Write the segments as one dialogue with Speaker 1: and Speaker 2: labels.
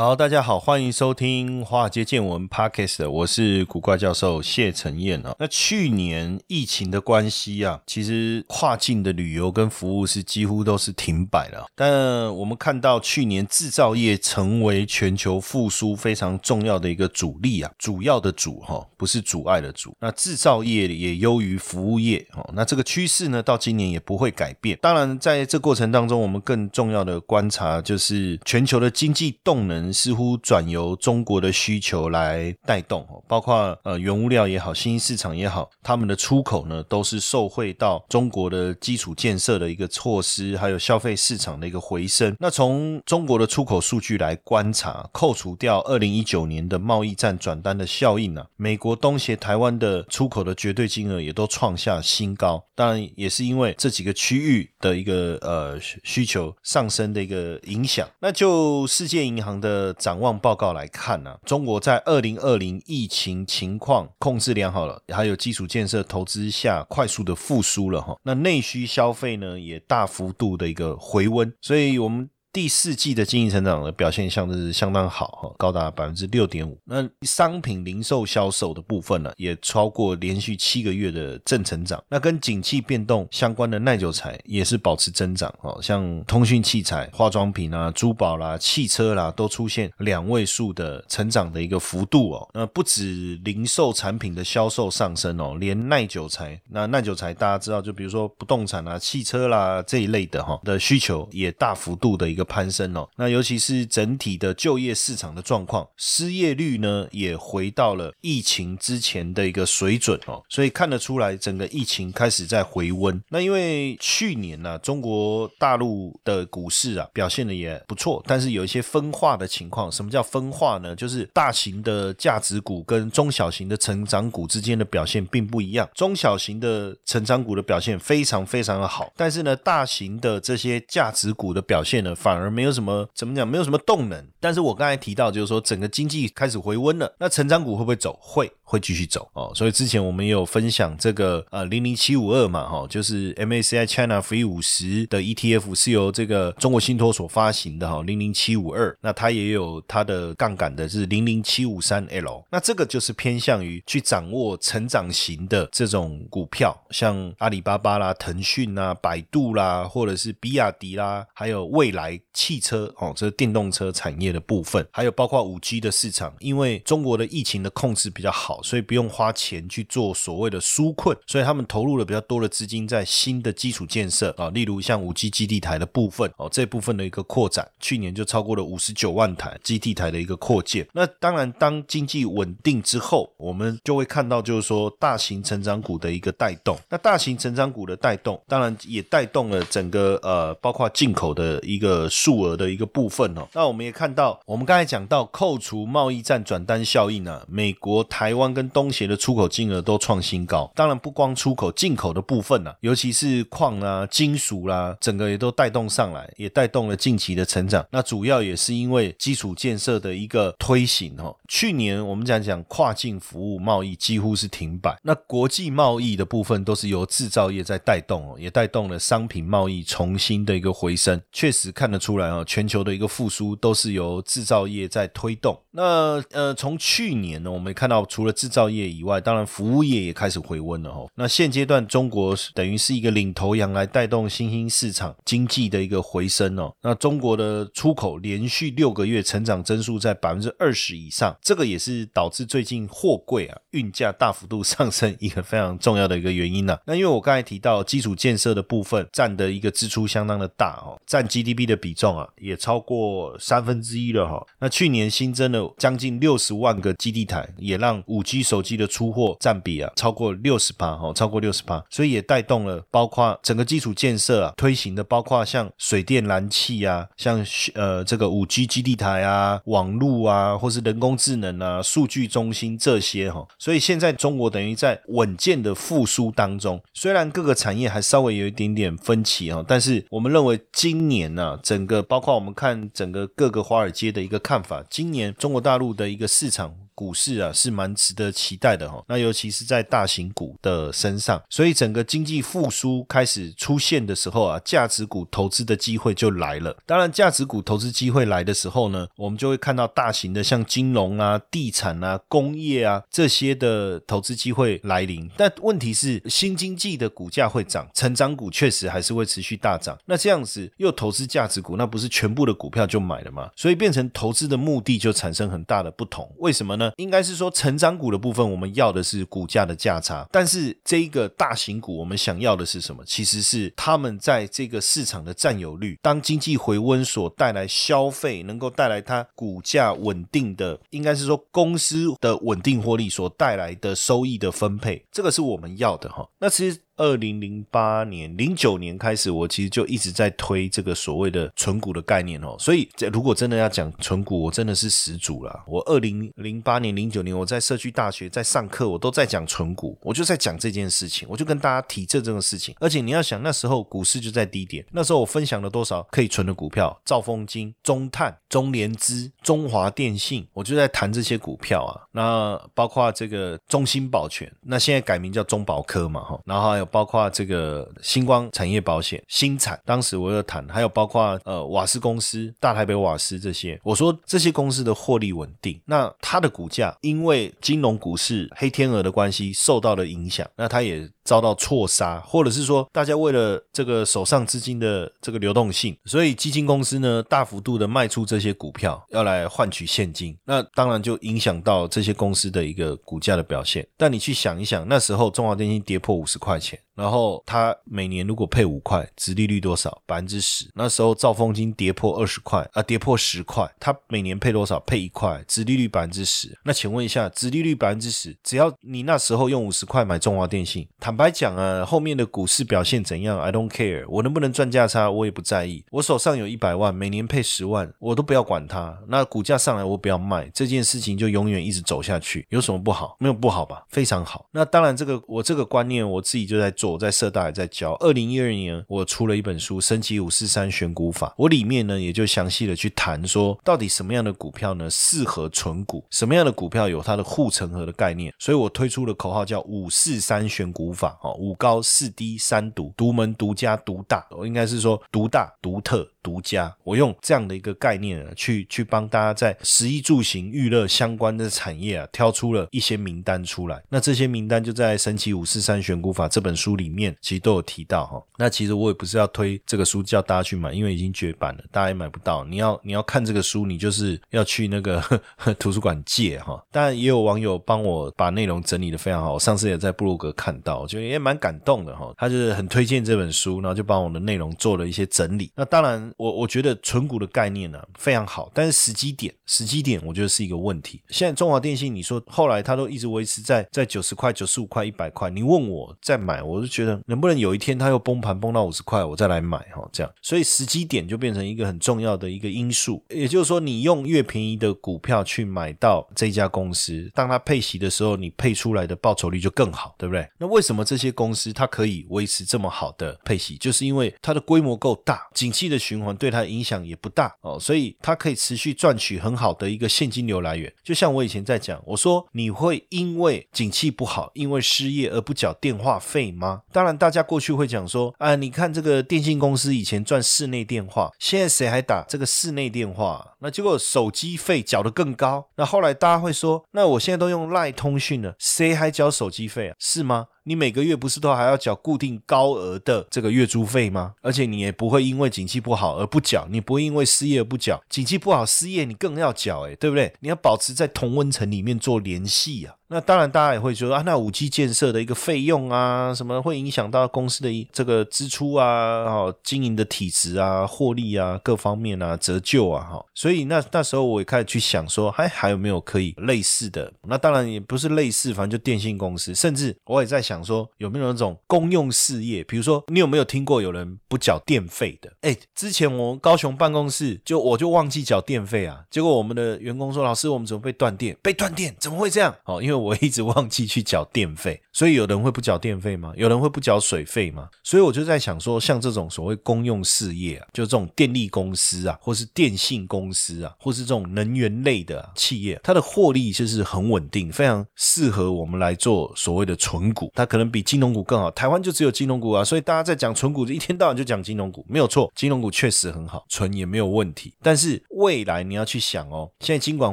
Speaker 1: 好，大家好，欢迎收听《华尔街见闻》Podcast，我是古怪教授谢承彦啊。那去年疫情的关系啊，其实跨境的旅游跟服务是几乎都是停摆了。但我们看到去年制造业成为全球复苏非常重要的一个主力啊，主要的主哈，不是阻碍的阻。那制造业也优于服务业哦。那这个趋势呢，到今年也不会改变。当然，在这过程当中，我们更重要的观察就是全球的经济动能。似乎转由中国的需求来带动，包括呃原物料也好，新兴市场也好，他们的出口呢都是受惠到中国的基础建设的一个措施，还有消费市场的一个回升。那从中国的出口数据来观察，扣除掉二零一九年的贸易战转单的效应呢，美国东协、台湾的出口的绝对金额也都创下新高。当然，也是因为这几个区域的一个呃需求上升的一个影响。那就世界银行的。呃展望报告来看呢，中国在二零二零疫情情况控制良好了，还有基础建设投资下快速的复苏了哈。那内需消费呢也大幅度的一个回温，所以我们。第四季的经济成长的表现相是相当好哈，高达百分之六点五。那商品零售销售的部分呢，也超过连续七个月的正成长。那跟景气变动相关的耐久材也是保持增长哦，像通讯器材、化妆品啊、珠宝啦、汽车啦，都出现两位数的成长的一个幅度哦。那不止零售产品的销售上升哦，连耐久材，那耐久材大家知道，就比如说不动产啊、汽车啦这一类的哈的需求也大幅度的一个。攀升哦，那尤其是整体的就业市场的状况，失业率呢也回到了疫情之前的一个水准哦，所以看得出来整个疫情开始在回温。那因为去年呢，中国大陆的股市啊表现的也不错，但是有一些分化的情况。什么叫分化呢？就是大型的价值股跟中小型的成长股之间的表现并不一样。中小型的成长股的表现非常非常的好，但是呢，大型的这些价值股的表现呢反而没有什么怎么讲，没有什么动能。但是我刚才提到，就是说整个经济开始回温了，那成长股会不会走？会。会继续走。哦，所以之前我们也有分享这个呃零零七五二嘛哈，就是 MACI China Free 五十的 ETF 是由这个中国信托所发行的哈零零七五二，那它也有它的杠杆的是零零七五三 L，那这个就是偏向于去掌握成长型的这种股票，像阿里巴巴啦、腾讯啦、百度啦，或者是比亚迪啦，还有未来汽车哦，这电动车产业的部分，还有包括五 G 的市场，因为中国的疫情的控制比较好。所以不用花钱去做所谓的纾困，所以他们投入了比较多的资金在新的基础建设啊，例如像五 G 基地台的部分哦，这部分的一个扩展，去年就超过了五十九万台基地台的一个扩建。那当然，当经济稳定之后，我们就会看到就是说大型成长股的一个带动。那大型成长股的带动，当然也带动了整个呃，包括进口的一个数额的一个部分哦。那我们也看到，我们刚才讲到扣除贸易战转单效应呢，美国、台湾。跟东协的出口金额都创新高，当然不光出口，进口的部分呢，尤其是矿啊、金属啦，整个也都带动上来，也带动了近期的成长。那主要也是因为基础建设的一个推行哦。去年我们讲讲跨境服务贸易几乎是停摆，那国际贸易的部分都是由制造业在带动哦，也带动了商品贸易重新的一个回升。确实看得出来啊，全球的一个复苏都是由制造业在推动。那呃，从去年呢，我们看到除了制造业以外，当然服务业也开始回温了哈。那现阶段中国等于是一个领头羊来带动新兴市场经济的一个回升哦。那中国的出口连续六个月成长增速在百分之二十以上，这个也是导致最近货柜啊运价大幅度上升一个非常重要的一个原因呢。那因为我刚才提到基础建设的部分占的一个支出相当的大哦，占 GDP 的比重啊也超过三分之一了哈。那去年新增了将近六十万个基地台，也让五 G 手机的出货占比啊超过六十八哈，超过六十八，所以也带动了包括整个基础建设啊推行的，包括像水电燃气啊，像呃这个五 G 基地台啊、网络啊，或是人工智能啊、数据中心这些哈，所以现在中国等于在稳健的复苏当中，虽然各个产业还稍微有一点点分歧哈，但是我们认为今年呢，整个包括我们看整个各个华尔街的一个看法，今年中国大陆的一个市场。股市啊是蛮值得期待的哈，那尤其是在大型股的身上，所以整个经济复苏开始出现的时候啊，价值股投资的机会就来了。当然，价值股投资机会来的时候呢，我们就会看到大型的像金融啊、地产啊、工业啊这些的投资机会来临。但问题是，新经济的股价会涨，成长股确实还是会持续大涨。那这样子又投资价值股，那不是全部的股票就买了吗？所以变成投资的目的就产生很大的不同。为什么呢？应该是说，成长股的部分，我们要的是股价的价差，但是这一个大型股，我们想要的是什么？其实是他们在这个市场的占有率。当经济回温所带来消费，能够带来它股价稳定的，应该是说公司的稳定获利所带来的收益的分配，这个是我们要的哈。那其实。二零零八年、零九年开始，我其实就一直在推这个所谓的存股的概念哦。所以，这如果真的要讲存股，我真的是始祖了。我二零零八年、零九年，我在社区大学在上课，我都在讲存股，我就在讲这件事情，我就跟大家提这这个事情。而且你要想，那时候股市就在低点，那时候我分享了多少可以存的股票？兆丰金、中碳、中联资、中华电信，我就在谈这些股票啊。那包括这个中兴保全，那现在改名叫中保科嘛，哈，然后还有。包括这个星光产业保险、新产，当时我有谈，还有包括呃瓦斯公司、大台北瓦斯这些，我说这些公司的获利稳定，那它的股价因为金融股市黑天鹅的关系受到了影响，那它也遭到错杀，或者是说大家为了这个手上资金的这个流动性，所以基金公司呢大幅度的卖出这些股票，要来换取现金，那当然就影响到这些公司的一个股价的表现。但你去想一想，那时候中华电信跌破五十块钱。it. 然后他每年如果配五块，殖利率多少？百分之十。那时候兆丰金跌破二十块啊，跌破十块，他每年配多少？配一块，殖利率百分之十。那请问一下，殖利率百分之十，只要你那时候用五十块买中华电信，坦白讲啊，后面的股市表现怎样？I don't care，我能不能赚价差，我也不在意。我手上有一百万，每年配十万，我都不要管它。那股价上来，我不要卖，这件事情就永远一直走下去，有什么不好？没有不好吧？非常好。那当然，这个我这个观念，我自己就在做。我在社大也在教。二零一二年，我出了一本书《升级五四三选股法》，我里面呢也就详细的去谈说，到底什么样的股票呢适合存股，什么样的股票有它的护城河的概念。所以我推出了口号叫“五四三选股法”哦，五高四低三独，独门独家独大，我应该是说独大独特。独家，我用这样的一个概念啊，去去帮大家在食衣住行娱乐相关的产业啊，挑出了一些名单出来。那这些名单就在《神奇五四三选股法》这本书里面，其实都有提到哈。那其实我也不是要推这个书叫大家去买，因为已经绝版了，大家也买不到。你要你要看这个书，你就是要去那个 图书馆借哈。当然也有网友帮我把内容整理的非常好，我上次也在布鲁格看到，我觉得也蛮感动的哈。他就是很推荐这本书，然后就帮我的内容做了一些整理。那当然。我我觉得存股的概念呢非常好，但是时机点时机点我觉得是一个问题。现在中华电信，你说后来它都一直维持在在九十块、九十五块、一百块，你问我再买，我我就觉得能不能有一天它又崩盘崩到五十块，我再来买哈，这样。所以时机点就变成一个很重要的一个因素。也就是说，你用越便宜的股票去买到这家公司，当它配息的时候，你配出来的报酬率就更好，对不对？那为什么这些公司它可以维持这么好的配息？就是因为它的规模够大，景气的循环。对它影响也不大哦，所以它可以持续赚取很好的一个现金流来源。就像我以前在讲，我说你会因为景气不好，因为失业而不缴电话费吗？吗？当然，大家过去会讲说，啊，你看这个电信公司以前赚室内电话，现在谁还打这个室内电话？那结果手机费缴得更高。那后来大家会说，那我现在都用赖通讯了，谁还交手机费啊？是吗？你每个月不是都还要缴固定高额的这个月租费吗？而且你也不会因为景气不好而不缴，你不会因为失业而不缴，景气不好失业你更要缴，诶，对不对？你要保持在同温层里面做联系啊。那当然，大家也会说啊，那五 G 建设的一个费用啊，什么会影响到公司的这个支出啊，哦，经营的体质啊，获利啊，各方面啊，折旧啊，哈。所以那那时候我也开始去想说，还还有没有可以类似的？那当然也不是类似，反正就电信公司，甚至我也在想想说，有没有那种公用事业？比如说，你有没有听过有人不缴电费的？哎，之前我高雄办公室就我就忘记缴电费啊，结果我们的员工说，老师，我们怎么被断电？被断电？怎么会这样？哦，因为。我一直忘记去缴电费，所以有人会不缴电费吗？有人会不缴水费吗？所以我就在想说，像这种所谓公用事业啊，就这种电力公司啊，或是电信公司啊，或是这种能源类的企业，它的获利就是很稳定，非常适合我们来做所谓的纯股。它可能比金融股更好。台湾就只有金融股啊，所以大家在讲纯股，一天到晚就讲金融股，没有错，金融股确实很好，纯也没有问题。但是未来你要去想哦，现在金管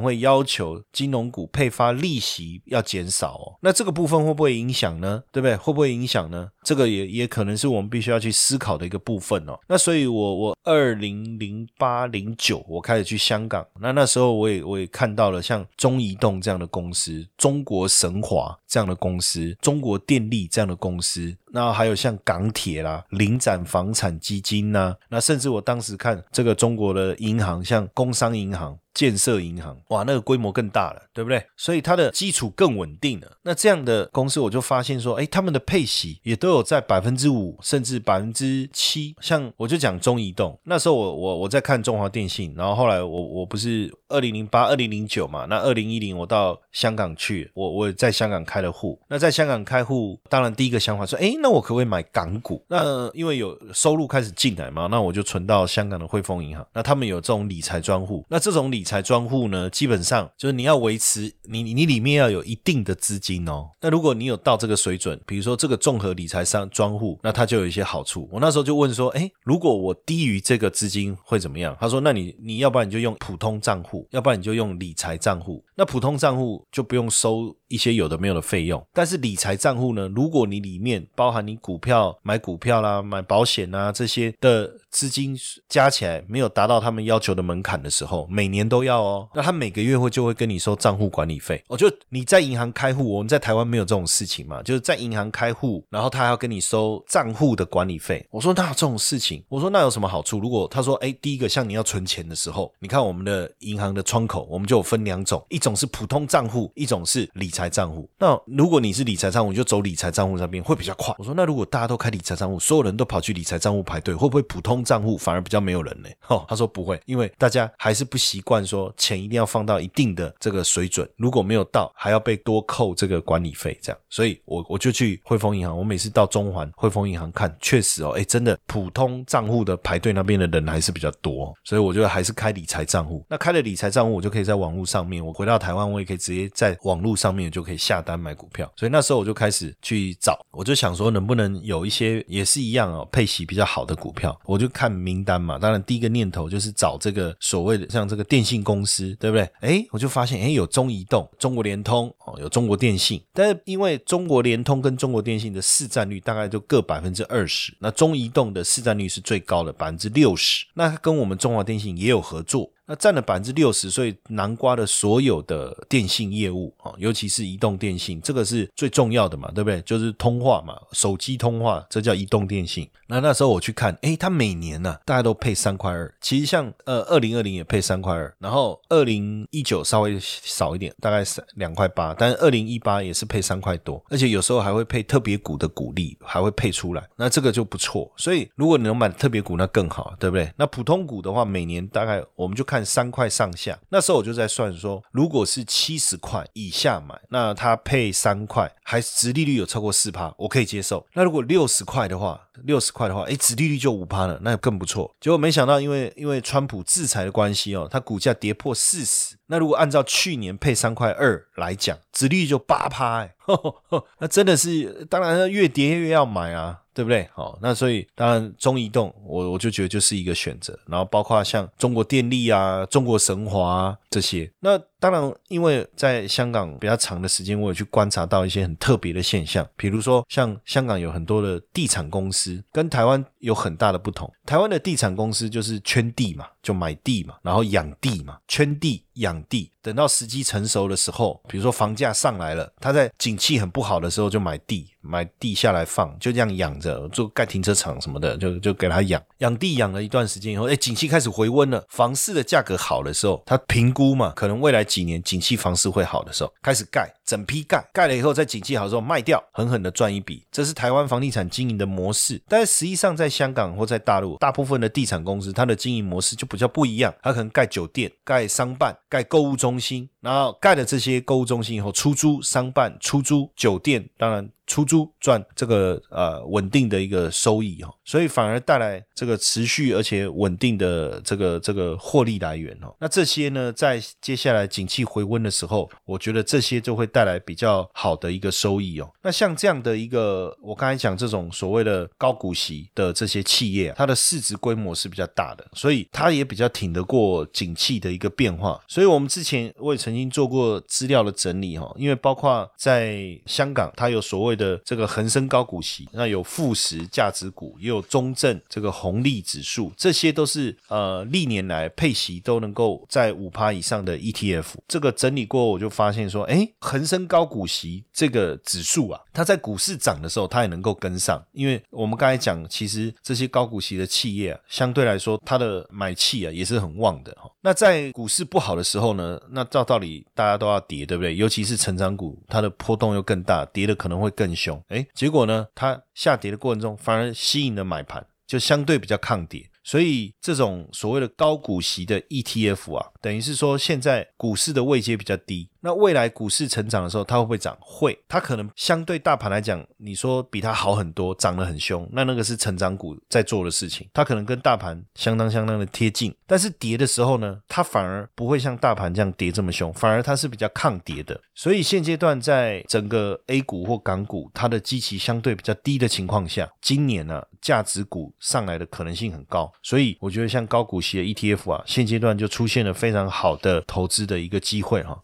Speaker 1: 会要求金融股配发利息要。要减少哦，那这个部分会不会影响呢？对不对？会不会影响呢？这个也也可能是我们必须要去思考的一个部分哦。那所以，我我二零零八零九我开始去香港，那那时候我也我也看到了像中移动这样的公司、中国神华这样的公司、中国电立这样的公司，那还有像港铁啦、领展房产基金呐，那甚至我当时看这个中国的银行，像工商银行。建设银行，哇，那个规模更大了，对不对？所以它的基础更稳定了。那这样的公司，我就发现说，哎，他们的配息也都有在百分之五，甚至百分之七。像我就讲中移动，那时候我我我在看中华电信，然后后来我我不是二零零八、二零零九嘛，那二零一零我到香港去，我我在香港开了户。那在香港开户，当然第一个想法说，哎，那我可不可以买港股？那因为有收入开始进来嘛，那我就存到香港的汇丰银行。那他们有这种理财专户，那这种理财专户呢，基本上就是你要维持你你里面要有一定的资金哦。那如果你有到这个水准，比如说这个综合理财商专户，那它就有一些好处。我那时候就问说，哎，如果我低于这个资金会怎么样？他说，那你你要不然你就用普通账户，要不然你就用理财账户。那普通账户就不用收一些有的没有的费用，但是理财账户呢，如果你里面包包含你股票买股票啦、买保险啊这些的资金加起来没有达到他们要求的门槛的时候，每年都要哦。那他每个月会就会跟你收账户管理费，我就你在银行开户，我们在台湾没有这种事情嘛，就是在银行开户，然后他还要跟你收账户的管理费。我说那这种事情，我说那有什么好处？如果他说，哎，第一个像你要存钱的时候，你看我们的银行的窗口，我们就分两种，一种是普通账户，一种是理财账户。那如果你是理财账户，你就走理财账户那边会比较快。我说那如果大家都开理财账户，所有人都跑去理财账户排队，会不会普通账户反而比较没有人呢？哦，他说不会，因为大家还是不习惯说。钱一定要放到一定的这个水准，如果没有到，还要被多扣这个管理费，这样，所以我我就去汇丰银行，我每次到中环汇丰银行看，确实哦，哎，真的普通账户的排队那边的人还是比较多，所以我觉得还是开理财账户。那开了理财账户，我就可以在网络上面，我回到台湾，我也可以直接在网络上面就可以下单买股票。所以那时候我就开始去找，我就想说能不能有一些也是一样哦，配息比较好的股票，我就看名单嘛。当然第一个念头就是找这个所谓的像这个电信公司。对不对？哎，我就发现，哎，有中移动、中国联通哦，有中国电信。但是因为中国联通跟中国电信的市占率大概就各百分之二十，那中移动的市占率是最高的，百分之六十。那跟我们中华电信也有合作。那占了百分之六十，所以南瓜的所有的电信业务啊，尤其是移动电信，这个是最重要的嘛，对不对？就是通话嘛，手机通话，这叫移动电信。那那时候我去看，诶，它每年呢，大家都配三块二。其实像呃，二零二零也配三块二，然后二零一九稍微少一点，大概三两块八，但是二零一八也是配三块多，而且有时候还会配特别股的股利，还会配出来，那这个就不错。所以如果你能买特别股，那更好，对不对？那普通股的话，每年大概我们就看。看三块上下，那时候我就在算说，如果是七十块以下买，那它配三块，还值利率有超过四趴，我可以接受。那如果六十块的话，六十块的话，哎，值利率就五趴了，那更不错。结果没想到，因为因为川普制裁的关系哦，它股价跌破四十，那如果按照去年配三块二来讲，殖利率就八趴，哎，那真的是，当然越跌越要买啊。对不对？好，那所以当然中移动，我我就觉得就是一个选择。然后包括像中国电力啊、中国神华这些。那当然，因为在香港比较长的时间，我有去观察到一些很特别的现象。比如说，像香港有很多的地产公司，跟台湾有很大的不同。台湾的地产公司就是圈地嘛，就买地嘛，然后养地嘛，圈地养地。等到时机成熟的时候，比如说房价上来了，他在景气很不好的时候就买地，买地下来放，就这样养着，做盖停车场什么的，就就给他养。养地养了一段时间以后，哎，景气开始回温了，房市的价格好的时候，他评估嘛，可能未来几年景气房市会好的时候，开始盖，整批盖，盖了以后，在景气好的时候卖掉，狠狠的赚一笔。这是台湾房地产经营的模式。但是实际上，在香港或在大陆，大部分的地产公司，它的经营模式就比较不一样，它可能盖酒店、盖商办、盖购物中心。然后盖了这些购物中心以后，出租商办、出租酒店，当然。出租赚这个呃稳定的一个收益哈，所以反而带来这个持续而且稳定的这个这个获利来源哦。那这些呢，在接下来景气回温的时候，我觉得这些就会带来比较好的一个收益哦。那像这样的一个，我刚才讲这种所谓的高股息的这些企业，它的市值规模是比较大的，所以它也比较挺得过景气的一个变化。所以我们之前我也曾经做过资料的整理哈，因为包括在香港，它有所谓的这个恒生高股息，那有富时价值股，也有中证这个红利指数，这些都是呃历年来配息都能够在五趴以上的 ETF。这个整理过后，我就发现说，哎，恒生高股息这个指数啊，它在股市涨的时候，它也能够跟上，因为我们刚才讲，其实这些高股息的企业啊，相对来说，它的买气啊也是很旺的哈。那在股市不好的时候呢，那照道理大家都要跌，对不对？尤其是成长股，它的波动又更大，跌的可能会更凶。哎，结果呢，它下跌的过程中反而吸引了买盘，就相对比较抗跌。所以这种所谓的高股息的 ETF 啊，等于是说现在股市的位阶比较低。那未来股市成长的时候，它会不会涨？会，它可能相对大盘来讲，你说比它好很多，涨得很凶，那那个是成长股在做的事情，它可能跟大盘相当相当的贴近。但是跌的时候呢，它反而不会像大盘这样跌这么凶，反而它是比较抗跌的。所以现阶段在整个 A 股或港股，它的基期相对比较低的情况下，今年呢，价值股上来的可能性很高。所以我觉得像高股息的 ETF 啊，现阶段就出现了非常好的投资的一个机会哈。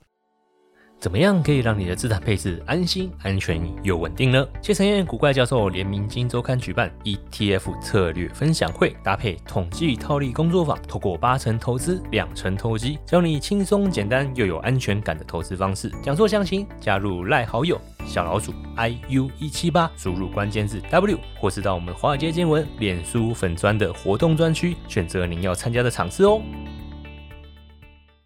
Speaker 2: 怎么样可以让你的资产配置安心、安全又稳定呢？谢承彦古怪教授联名金周刊举办 ETF 策略分享会，搭配统计套利工作坊，透过八成投资、两成投机，教你轻松简单又有安全感的投资方式。讲座详情加入赖好友小老鼠 iu 一七八，输入关键字 W，或是到我们华尔街见闻脸书粉砖的活动专区，选择您要参加的场次哦。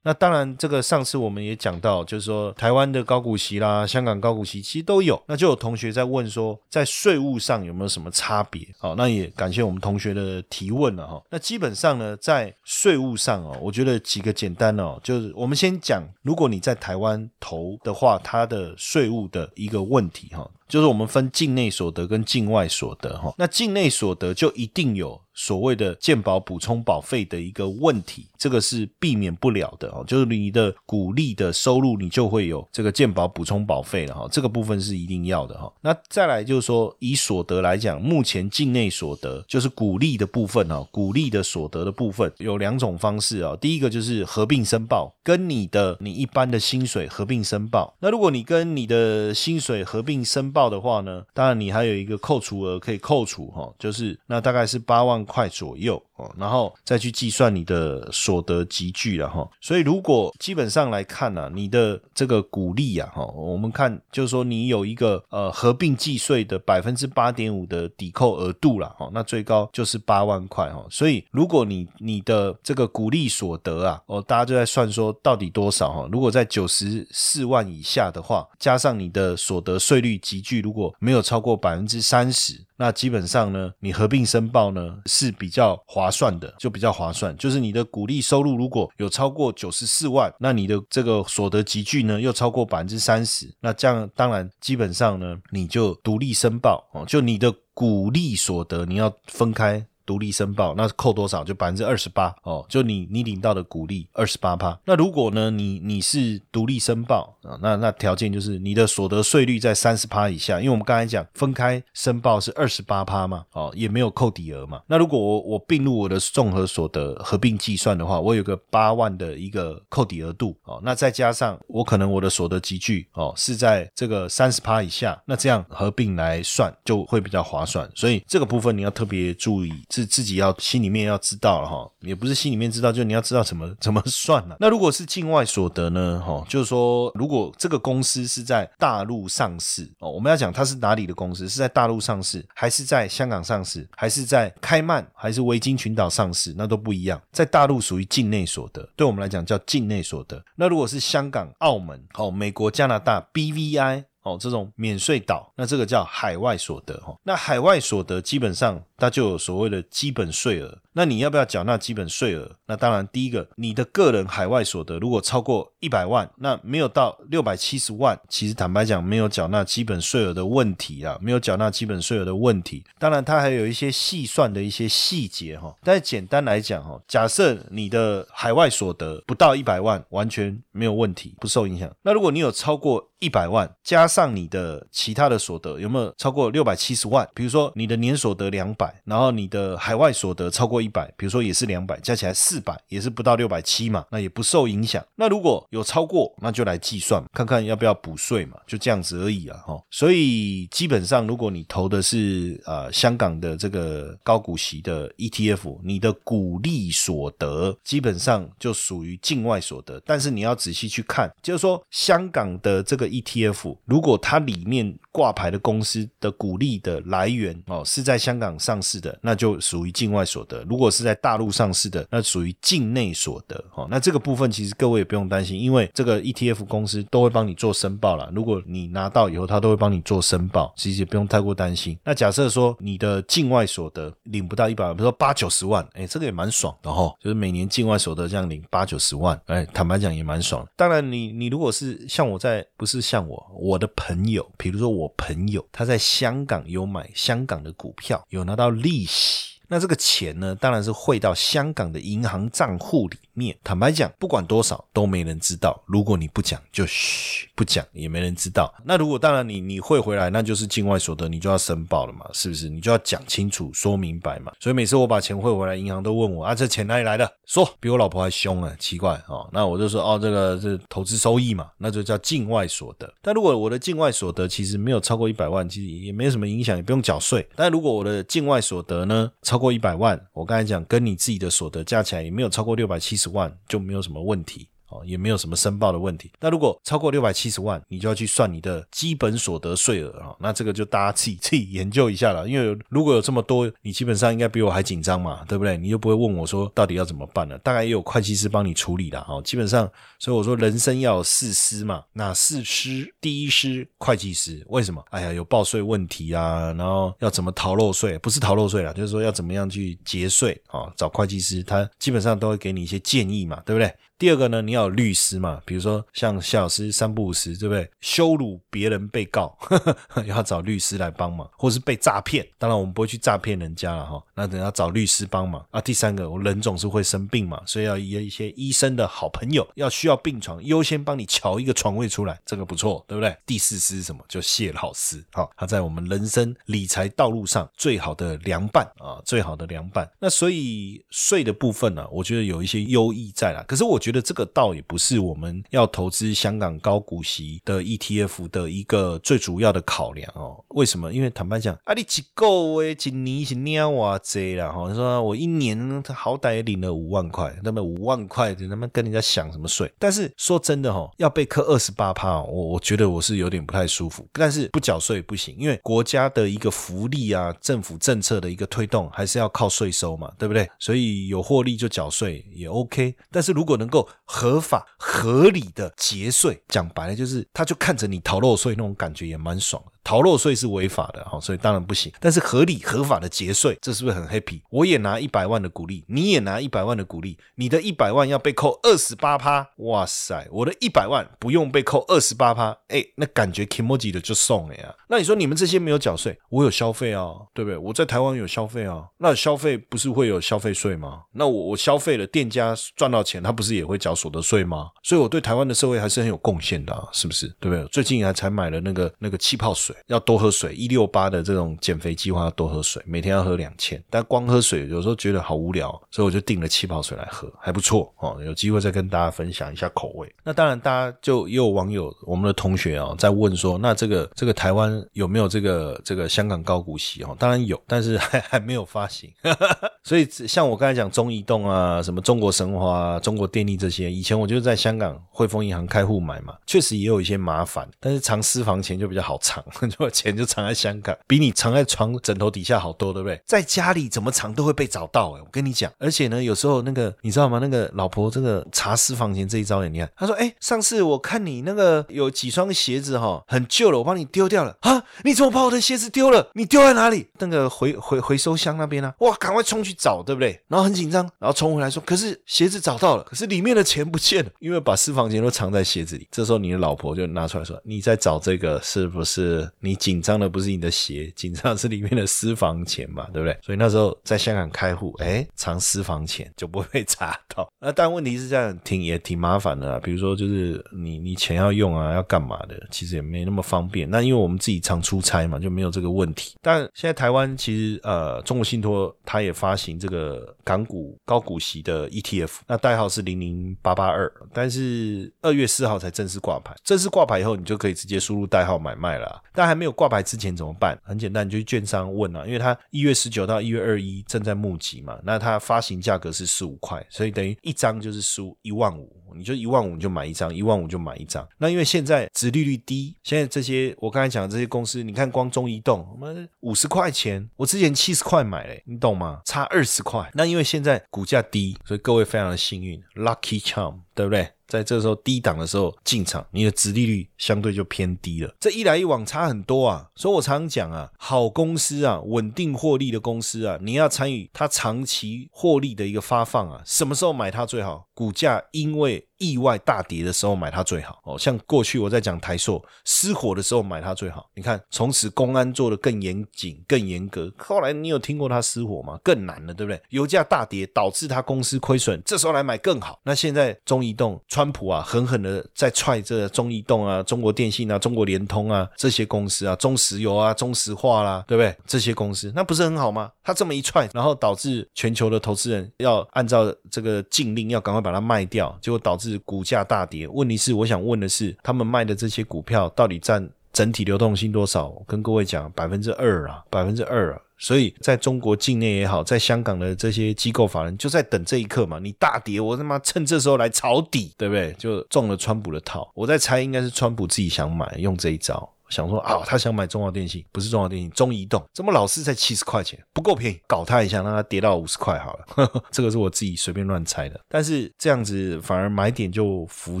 Speaker 1: 那当然，这个上次我们也讲到，就是说台湾的高股息啦，香港高股息其实都有。那就有同学在问说，在税务上有没有什么差别？好，那也感谢我们同学的提问了哈。那基本上呢，在税务上哦，我觉得几个简单哦，就是我们先讲，如果你在台湾投的话，它的税务的一个问题哈。就是我们分境内所得跟境外所得哈，那境内所得就一定有所谓的健保补充保费的一个问题，这个是避免不了的哦。就是你的股利的收入，你就会有这个健保补充保费了哈，这个部分是一定要的哈。那再来就是说，以所得来讲，目前境内所得就是股利的部分哈，股利的所得的部分有两种方式啊。第一个就是合并申报，跟你的你一般的薪水合并申报。那如果你跟你的薪水合并申报，报的话呢，当然你还有一个扣除额可以扣除哈，就是那大概是八万块左右哦，然后再去计算你的所得集聚了哈。所以如果基本上来看呢，你的这个股利啊哈，我们看就是说你有一个呃合并计税的百分之八点五的抵扣额度了哈，那最高就是八万块哈。所以如果你你的这个股利所得啊，哦大家就在算说到底多少哈？如果在九十四万以下的话，加上你的所得税率集聚。如果没有超过百分之三十，那基本上呢，你合并申报呢是比较划算的，就比较划算。就是你的股利收入如果有超过九十四万，那你的这个所得集聚呢又超过百分之三十，那这样当然基本上呢你就独立申报哦，就你的股利所得你要分开。独立申报，那扣多少？就百分之二十八哦，就你你领到的股利二十八趴。那如果呢，你你是独立申报啊，那那条件就是你的所得税率在三十趴以下，因为我们刚才讲分开申报是二十八趴嘛，哦，也没有扣抵额嘛。那如果我我并入我的综合所得合并计算的话，我有个八万的一个扣抵额度哦，那再加上我可能我的所得集聚哦是在这个三十趴以下，那这样合并来算就会比较划算。所以这个部分你要特别注意，自自己要心里面要知道了哈，也不是心里面知道，就你要知道怎么怎么算了。那如果是境外所得呢？哈，就是说如果这个公司是在大陆上市哦，我们要讲它是哪里的公司，是在大陆上市，还是在香港上市，还是在开曼，还是维京群岛上市，那都不一样。在大陆属于境内所得，对我们来讲叫境内所得。那如果是香港、澳门、哦，美国、加拿大 BVI。哦，这种免税岛，那这个叫海外所得哈。那海外所得基本上它就有所谓的基本税额。那你要不要缴纳基本税额？那当然，第一个，你的个人海外所得如果超过一百万，那没有到六百七十万，其实坦白讲，没有缴纳基本税额的问题啊，没有缴纳基本税额的问题。当然，它还有一些细算的一些细节哈。但是简单来讲哈，假设你的海外所得不到一百万，完全没有问题，不受影响。那如果你有超过一百万，加上你的其他的所得，有没有超过六百七十万？比如说你的年所得两百，然后你的海外所得超过一百，比如说也是两百，加起来四百，也是不到六百七嘛，那也不受影响。那如果有超过，那就来计算，看看要不要补税嘛，就这样子而已啊，哈。所以基本上，如果你投的是呃香港的这个高股息的 ETF，你的股利所得基本上就属于境外所得，但是你要仔细去看，就是说香港的这个 ETF，如果它里面挂牌的公司的股利的来源哦是在香港上市的，那就属于境外所得；如果是在大陆上市的，那属于境内所得。哦，那这个部分其实各位也不用担心，因为这个 ETF 公司都会帮你做申报了。如果你拿到以后，他都会帮你做申报，其实也不用太过担心。那假设说你的境外所得领不到一百万，比如说八九十万，哎，这个也蛮爽的哈，就是每年境外所得这样领八九十万，哎，坦白讲也蛮爽。当然，你你如果是像我在，不是像我，我的朋友，比如说我朋友他在香港有买香港的股票，有拿到利息。那这个钱呢，当然是汇到香港的银行账户里面。坦白讲，不管多少都没人知道。如果你不讲，就嘘，不讲也没人知道。那如果当然你你汇回来，那就是境外所得，你就要申报了嘛，是不是？你就要讲清楚、说明白嘛。所以每次我把钱汇回来，银行都问我啊，这钱哪里来的？说比我老婆还凶啊，奇怪哦。那我就说哦，这个是投资收益嘛，那就叫境外所得。但如果我的境外所得其实没有超过一百万，其实也没什么影响，也不用缴税。但如果我的境外所得呢超过一百万，我刚才讲跟你自己的所得加起来也没有超过六百七十万，就没有什么问题。哦，也没有什么申报的问题。那如果超过六百七十万，你就要去算你的基本所得税额啊。那这个就大家自己自己研究一下了。因为如果有这么多，你基本上应该比我还紧张嘛，对不对？你就不会问我说到底要怎么办了。大概也有会计师帮你处理了哈。基本上，所以我说人生要有四师嘛。那四师，第一师会计师，为什么？哎呀，有报税问题啊，然后要怎么逃漏税？不是逃漏税了，就是说要怎么样去节税啊？找会计师，他基本上都会给你一些建议嘛，对不对？第二个呢，你要有律师嘛，比如说像谢老师三不五时，对不对？羞辱别人被告，要找律师来帮忙，或是被诈骗，当然我们不会去诈骗人家了哈。那等要找律师帮忙啊。第三个，我人总是会生病嘛，所以要约一些医生的好朋友，要需要病床，优先帮你瞧一个床位出来，这个不错，对不对？第四师什么？就谢老师，好，他在我们人生理财道路上最好的凉拌啊，最好的凉拌。那所以税的部分呢，我觉得有一些优异在啦，可是我觉。觉得这个倒也不是我们要投资香港高股息的 ETF 的一个最主要的考量哦。为什么？因为坦白讲，啊，你几个月一年是鸟哇贼啦哈！说我一年他好歹也领了五万块，那么五万块，他妈跟人家想什么税？但是说真的哈，要被扣二十八趴，我我觉得我是有点不太舒服。但是不缴税不行，因为国家的一个福利啊，政府政策的一个推动，还是要靠税收嘛，对不对？所以有获利就缴税也 OK。但是如果能够合法合理的节税。讲白了就是，他就看着你逃漏税那种感觉也蛮爽的。逃漏税是违法的，哈，所以当然不行。但是合理合法的节税，这是不是很 happy？我也拿一百万的鼓励，你也拿一百万的鼓励，你的一百万要被扣二十八趴，哇塞，我的一百万不用被扣二十八趴，哎，那感觉 Kimoji 的就送了呀。那你说你们这些没有缴税，我有消费啊，对不对？我在台湾有消费啊，那消费不是会有消费税吗？那我我消费了，店家赚到钱，他不是也会缴所得税吗？所以我对台湾的社会还是很有贡献的，啊是不是？对不对？最近还才买了那个那个气泡水。要多喝水，一六八的这种减肥计划要多喝水，每天要喝两千。但光喝水有时候觉得好无聊，所以我就订了气泡水来喝，还不错哦。有机会再跟大家分享一下口味。那当然，大家就也有网友，我们的同学啊，在问说，那这个这个台湾有没有这个这个香港高股息哦？当然有，但是还 还没有发行。所以像我刚才讲中移动啊，什么中国神华、中国电力这些，以前我就是在香港汇丰银行开户买嘛，确实也有一些麻烦，但是藏私房钱就比较好藏。就钱就藏在香港，比你藏在床枕头底下好多，对不对？在家里怎么藏都会被找到哎，我跟你讲。而且呢，有时候那个你知道吗？那个老婆这个查私房钱这一招，你看，他说：“哎，上次我看你那个有几双鞋子哈，很旧了，我帮你丢掉了啊！你怎么把我的鞋子丢了？你丢在哪里？那个回回回收箱那边呢？哇，赶快冲去找，对不对？然后很紧张，然后冲回来说：可是鞋子找到了，可是里里面的钱不见了，因为把私房钱都藏在鞋子里。这时候你的老婆就拿出来说：你在找这个是不是？你紧张的不是你的鞋，紧张的是里面的私房钱嘛，对不对？所以那时候在香港开户，哎，藏私房钱就不会被查到。那但问题是这样，挺也挺麻烦的。比如说，就是你你钱要用啊，要干嘛的，其实也没那么方便。那因为我们自己常出差嘛，就没有这个问题。但现在台湾其实呃，中国信托它也发行这个港股高股息的 ETF，那代号是零零零八八二，但是二月四号才正式挂牌。正式挂牌以后，你就可以直接输入代号买卖了。但还没有挂牌之前怎么办？很简单，你就去券商问啊，因为它一月十九到一月二一正在募集嘛，那它发行价格是十五块，所以等于一张就是输一万五，你就一万五你就买一张，一万五就买一张。那因为现在殖利率低，现在这些我刚才讲的这些公司，你看光中移动，我们五十块钱，我之前七十块买嘞，你懂吗？差二十块。那因为现在股价低，所以各位非常的幸运，lucky charm，对不对？在这时候低档的时候进场，你的值利率相对就偏低了。这一来一往差很多啊，所以我常常讲啊，好公司啊，稳定获利的公司啊，你要参与它长期获利的一个发放啊，什么时候买它最好？股价因为意外大跌的时候买它最好哦，像过去我在讲台塑失火的时候买它最好。你看，从此公安做的更严谨、更严格。后来你有听过它失火吗？更难了，对不对？油价大跌导致它公司亏损，这时候来买更好。那现在中移动、川普啊，狠狠的在踹这中移动啊、中国电信啊、中国联通啊这些公司啊、中石油啊、中石化啦，对不对？这些公司那不是很好吗？他这么一踹，然后导致全球的投资人要按照这个禁令，要赶快把它卖掉，结果导致是股价大跌。问题是，我想问的是，他们卖的这些股票到底占整体流动性多少？跟各位讲，百分之二啊，百分之二啊。所以在中国境内也好，在香港的这些机构法人就在等这一刻嘛。你大跌，我他妈趁这时候来抄底，对不对？就中了川普的套。我在猜，应该是川普自己想买，用这一招。想说啊，他想买中华电信，不是中华电信，中移动，怎么老是才七十块钱，不够便宜，搞他一下，让他跌到五十块好了呵呵。这个是我自己随便乱猜的，但是这样子反而买点就浮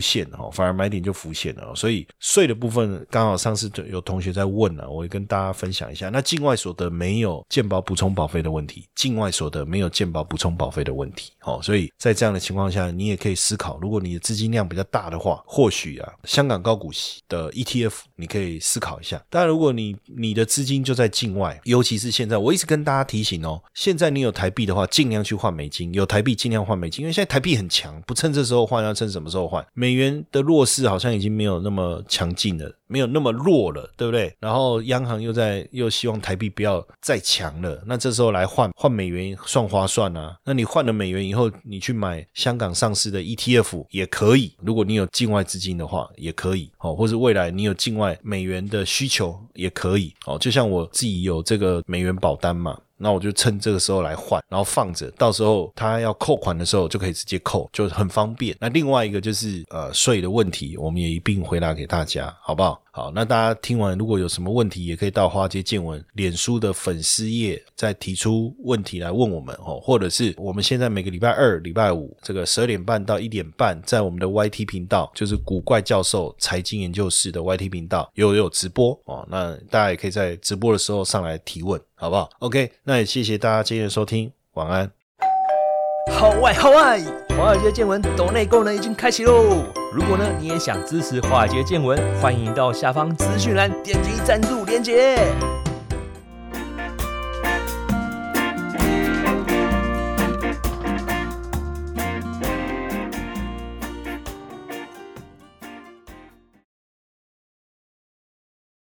Speaker 1: 现哦，反而买点就浮现了。所以税的部分刚好上次有同学在问了，我也跟大家分享一下。那境外所得没有健保补充保费的问题，境外所得没有健保补充保费的问题。哦，所以在这样的情况下，你也可以思考，如果你的资金量比较大的话，或许啊，香港高股息的 ETF 你可以思考一下。当然，如果你你的资金就在境外，尤其是现在，我一直跟大家提醒哦，现在你有台币的话，尽量去换美金；有台币尽量换美金，因为现在台币很强，不趁这时候换，要趁什么时候换？美元的弱势好像已经没有那么强劲了。没有那么弱了，对不对？然后央行又在又希望台币不要再强了，那这时候来换换美元算划算啊？那你换了美元以后，你去买香港上市的 ETF 也可以，如果你有境外资金的话也可以哦，或者未来你有境外美元的需求也可以哦。就像我自己有这个美元保单嘛。那我就趁这个时候来换，然后放着，到时候他要扣款的时候就可以直接扣，就很方便。那另外一个就是呃税的问题，我们也一并回答给大家，好不好？好，那大家听完如果有什么问题，也可以到花街见闻脸书的粉丝页再提出问题来问我们哦，或者是我们现在每个礼拜二、礼拜五这个十二点半到一点半，在我们的 YT 频道，就是古怪教授财经研究室的 YT 频道有有直播哦，那大家也可以在直播的时候上来提问，好不好？OK，那也谢谢大家今天的收听，晚安。
Speaker 2: 好外好外，华尔街见闻抖内功能已经开启喽！如果呢你也想支持华尔街见闻，欢迎到下方资讯栏点击赞助连接。